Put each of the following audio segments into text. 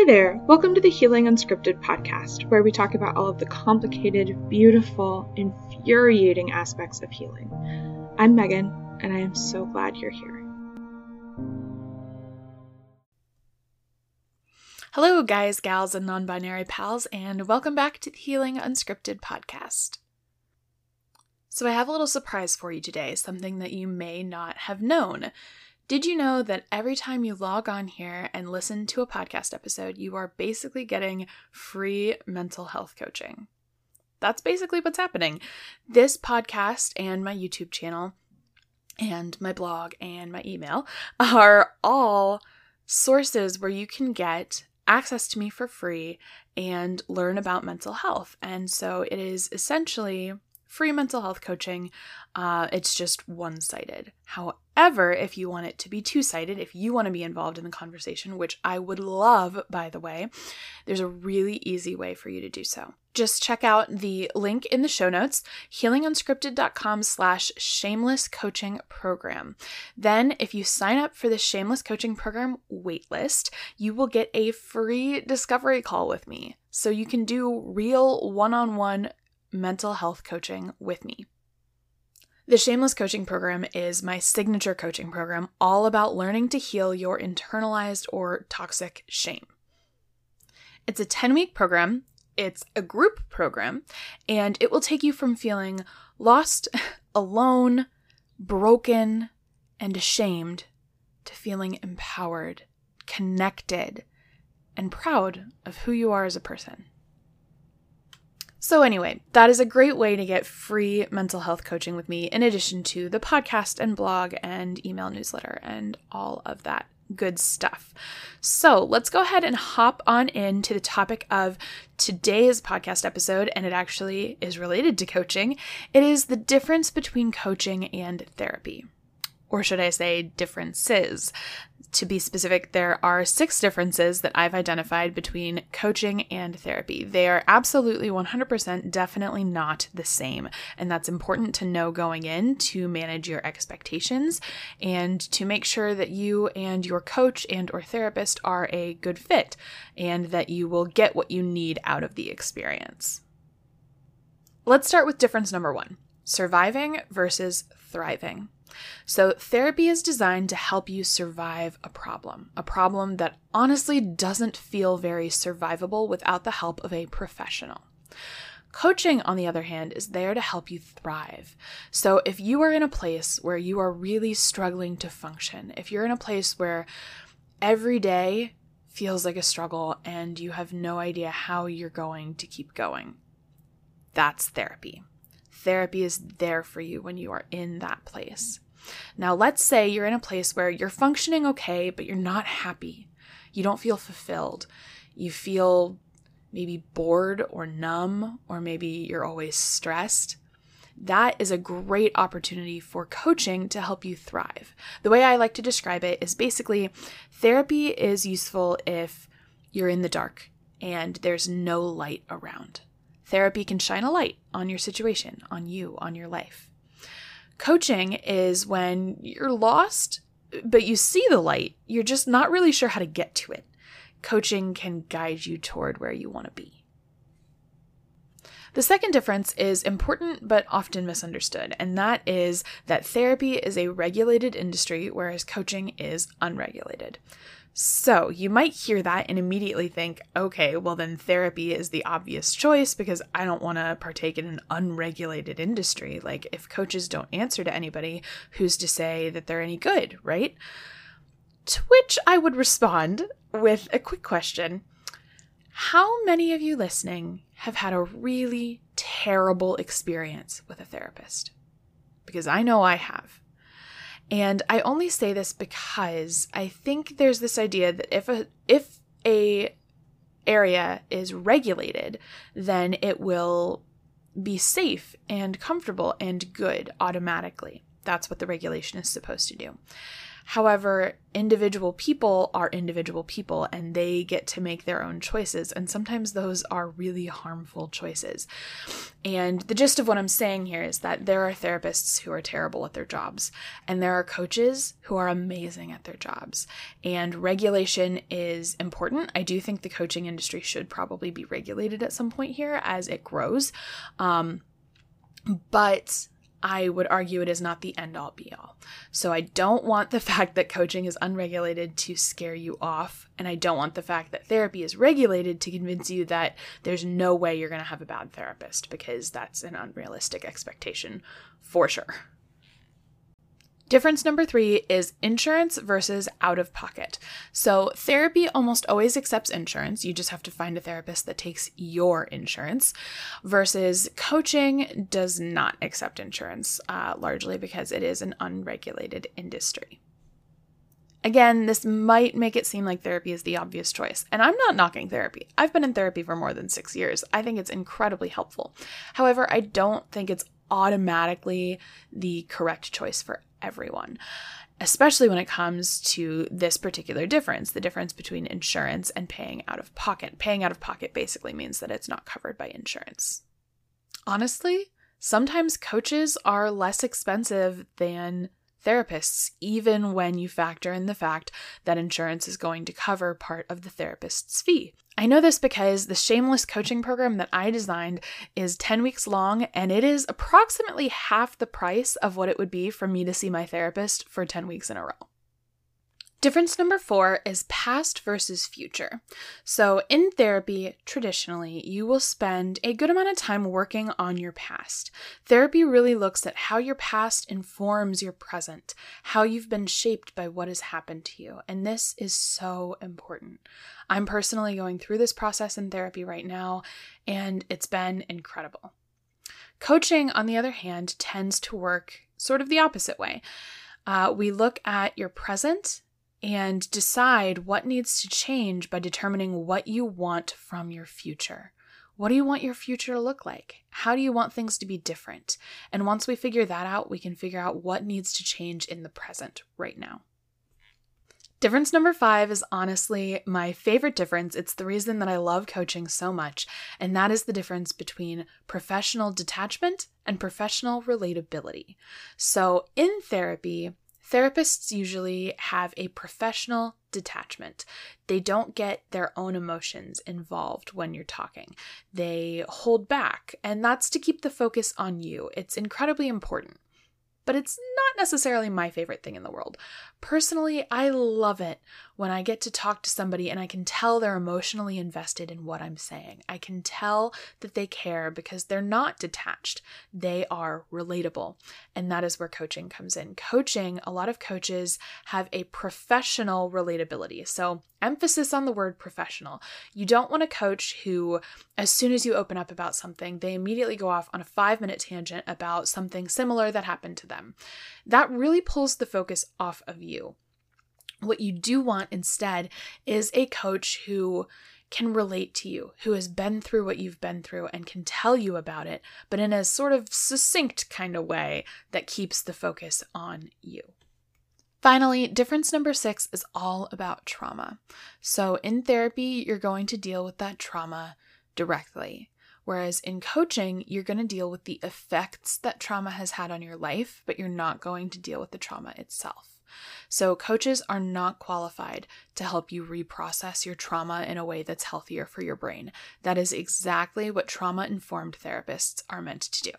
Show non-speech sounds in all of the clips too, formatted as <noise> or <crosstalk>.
Hi there, welcome to the Healing Unscripted podcast, where we talk about all of the complicated, beautiful, infuriating aspects of healing. I'm Megan, and I am so glad you're here. Hello, guys, gals, and non binary pals, and welcome back to the Healing Unscripted podcast. So, I have a little surprise for you today, something that you may not have known. Did you know that every time you log on here and listen to a podcast episode, you are basically getting free mental health coaching? That's basically what's happening. This podcast and my YouTube channel and my blog and my email are all sources where you can get access to me for free and learn about mental health. And so it is essentially free mental health coaching. Uh, it's just one sided. However, if you want it to be two sided, if you want to be involved in the conversation, which I would love, by the way, there's a really easy way for you to do so. Just check out the link in the show notes, healingunscripted.com slash shameless coaching program. Then, if you sign up for the shameless coaching program waitlist, you will get a free discovery call with me. So you can do real one on one mental health coaching with me. The Shameless Coaching Program is my signature coaching program, all about learning to heal your internalized or toxic shame. It's a 10 week program, it's a group program, and it will take you from feeling lost, <laughs> alone, broken, and ashamed to feeling empowered, connected, and proud of who you are as a person. So, anyway, that is a great way to get free mental health coaching with me, in addition to the podcast and blog and email newsletter and all of that good stuff. So, let's go ahead and hop on into the topic of today's podcast episode, and it actually is related to coaching. It is the difference between coaching and therapy. Or should I say, differences? to be specific, there are six differences that I've identified between coaching and therapy. They are absolutely 100% definitely not the same. And that's important to know going in to manage your expectations and to make sure that you and your coach and or therapist are a good fit and that you will get what you need out of the experience. Let's start with difference number 1. Surviving versus thriving. So, therapy is designed to help you survive a problem, a problem that honestly doesn't feel very survivable without the help of a professional. Coaching, on the other hand, is there to help you thrive. So, if you are in a place where you are really struggling to function, if you're in a place where every day feels like a struggle and you have no idea how you're going to keep going, that's therapy. Therapy is there for you when you are in that place. Now, let's say you're in a place where you're functioning okay, but you're not happy. You don't feel fulfilled. You feel maybe bored or numb, or maybe you're always stressed. That is a great opportunity for coaching to help you thrive. The way I like to describe it is basically therapy is useful if you're in the dark and there's no light around. Therapy can shine a light on your situation, on you, on your life. Coaching is when you're lost, but you see the light, you're just not really sure how to get to it. Coaching can guide you toward where you want to be. The second difference is important but often misunderstood, and that is that therapy is a regulated industry, whereas coaching is unregulated. So you might hear that and immediately think, okay, well, then therapy is the obvious choice because I don't want to partake in an unregulated industry. Like, if coaches don't answer to anybody, who's to say that they're any good, right? To which I would respond with a quick question How many of you listening have had a really terrible experience with a therapist? Because I know I have. And I only say this because I think there's this idea that if a if a area is regulated, then it will be safe and comfortable and good automatically. That's what the regulation is supposed to do. However, individual people are individual people and they get to make their own choices. And sometimes those are really harmful choices. And the gist of what I'm saying here is that there are therapists who are terrible at their jobs, and there are coaches who are amazing at their jobs. And regulation is important. I do think the coaching industry should probably be regulated at some point here as it grows. Um, but I would argue it is not the end all be all. So I don't want the <laughs> fact that coaching is unregulated to scare you off. And I don't want the fact that therapy is regulated to convince you that there's no way you're going to have a bad therapist because that's an unrealistic expectation for sure. Difference number three is insurance versus out of pocket. So, therapy almost always accepts insurance. You just have to find a therapist that takes your insurance, versus coaching does not accept insurance, uh, largely because it is an unregulated industry. Again, this might make it seem like therapy is the obvious choice, and I'm not knocking therapy. I've been in therapy for more than six years. I think it's incredibly helpful. However, I don't think it's automatically the correct choice for everyone, especially when it comes to this particular difference the difference between insurance and paying out of pocket. Paying out of pocket basically means that it's not covered by insurance. Honestly, sometimes coaches are less expensive than therapists, even when you factor in the fact that insurance is going to cover part of the therapist's fee. I know this because the Shameless coaching program that I designed is 10 weeks long and it is approximately half the price of what it would be for me to see my therapist for 10 weeks in a row. Difference number four is past versus future. So, in therapy, traditionally, you will spend a good amount of time working on your past. Therapy really looks at how your past informs your present, how you've been shaped by what has happened to you. And this is so important. I'm personally going through this process in therapy right now, and it's been incredible. Coaching, on the other hand, tends to work sort of the opposite way. Uh, we look at your present and decide what needs to change by determining what you want from your future. What do you want your future to look like? How do you want things to be different? And once we figure that out, we can figure out what needs to change in the present right now. Difference number five is honestly my favorite difference. It's the reason that I love coaching so much, and that is the difference between professional detachment and professional relatability. So, in therapy, Therapists usually have a professional detachment. They don't get their own emotions involved when you're talking. They hold back, and that's to keep the focus on you. It's incredibly important but it's not necessarily my favorite thing in the world. Personally, I love it when I get to talk to somebody and I can tell they're emotionally invested in what I'm saying. I can tell that they care because they're not detached, they are relatable. And that is where coaching comes in. Coaching, a lot of coaches have a professional relatability. So, emphasis on the word professional. You don't want a coach who, as soon as you open up about something, they immediately go off on a five minute tangent about something similar that happened to them. That really pulls the focus off of you. What you do want instead is a coach who can relate to you, who has been through what you've been through and can tell you about it, but in a sort of succinct kind of way that keeps the focus on you. Finally, difference number six is all about trauma. So, in therapy, you're going to deal with that trauma directly. Whereas in coaching, you're going to deal with the effects that trauma has had on your life, but you're not going to deal with the trauma itself. So, coaches are not qualified to help you reprocess your trauma in a way that's healthier for your brain. That is exactly what trauma informed therapists are meant to do.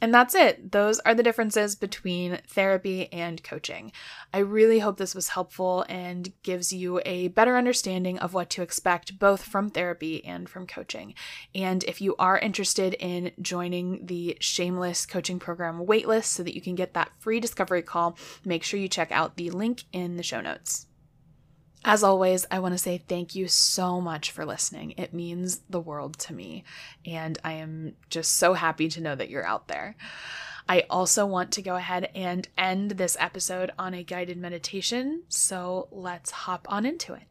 And that's it. Those are the differences between therapy and coaching. I really hope this was helpful and gives you a better understanding of what to expect both from therapy and from coaching. And if you are interested in joining the Shameless coaching program waitlist so that you can get that free discovery call, make sure you check out the link in the show notes. As always, I want to say thank you so much for listening. It means the world to me, and I am just so happy to know that you're out there. I also want to go ahead and end this episode on a guided meditation, so let's hop on into it.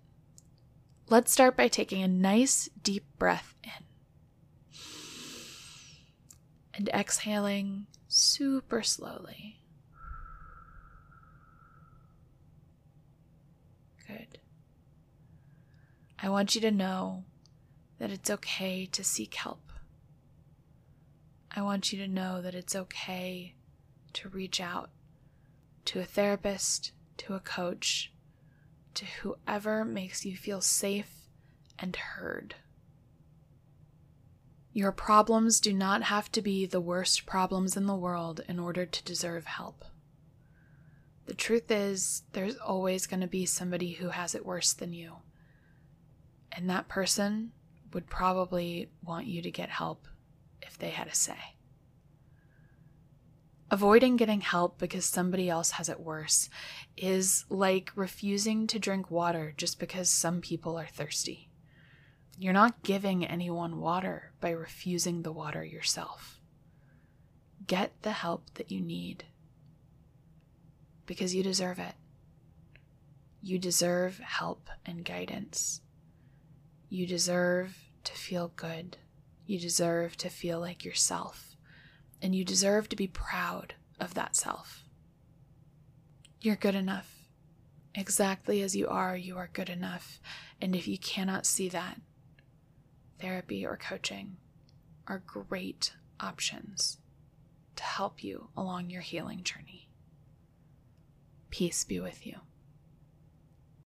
Let's start by taking a nice deep breath in and exhaling super slowly. Good. I want you to know that it's okay to seek help. I want you to know that it's okay to reach out to a therapist, to a coach, to whoever makes you feel safe and heard. Your problems do not have to be the worst problems in the world in order to deserve help. The truth is, there's always going to be somebody who has it worse than you. And that person would probably want you to get help if they had a say. Avoiding getting help because somebody else has it worse is like refusing to drink water just because some people are thirsty. You're not giving anyone water by refusing the water yourself. Get the help that you need because you deserve it. You deserve help and guidance. You deserve to feel good. You deserve to feel like yourself and you deserve to be proud of that self. You're good enough. Exactly as you are, you are good enough. And if you cannot see that, therapy or coaching are great options to help you along your healing journey. Peace be with you.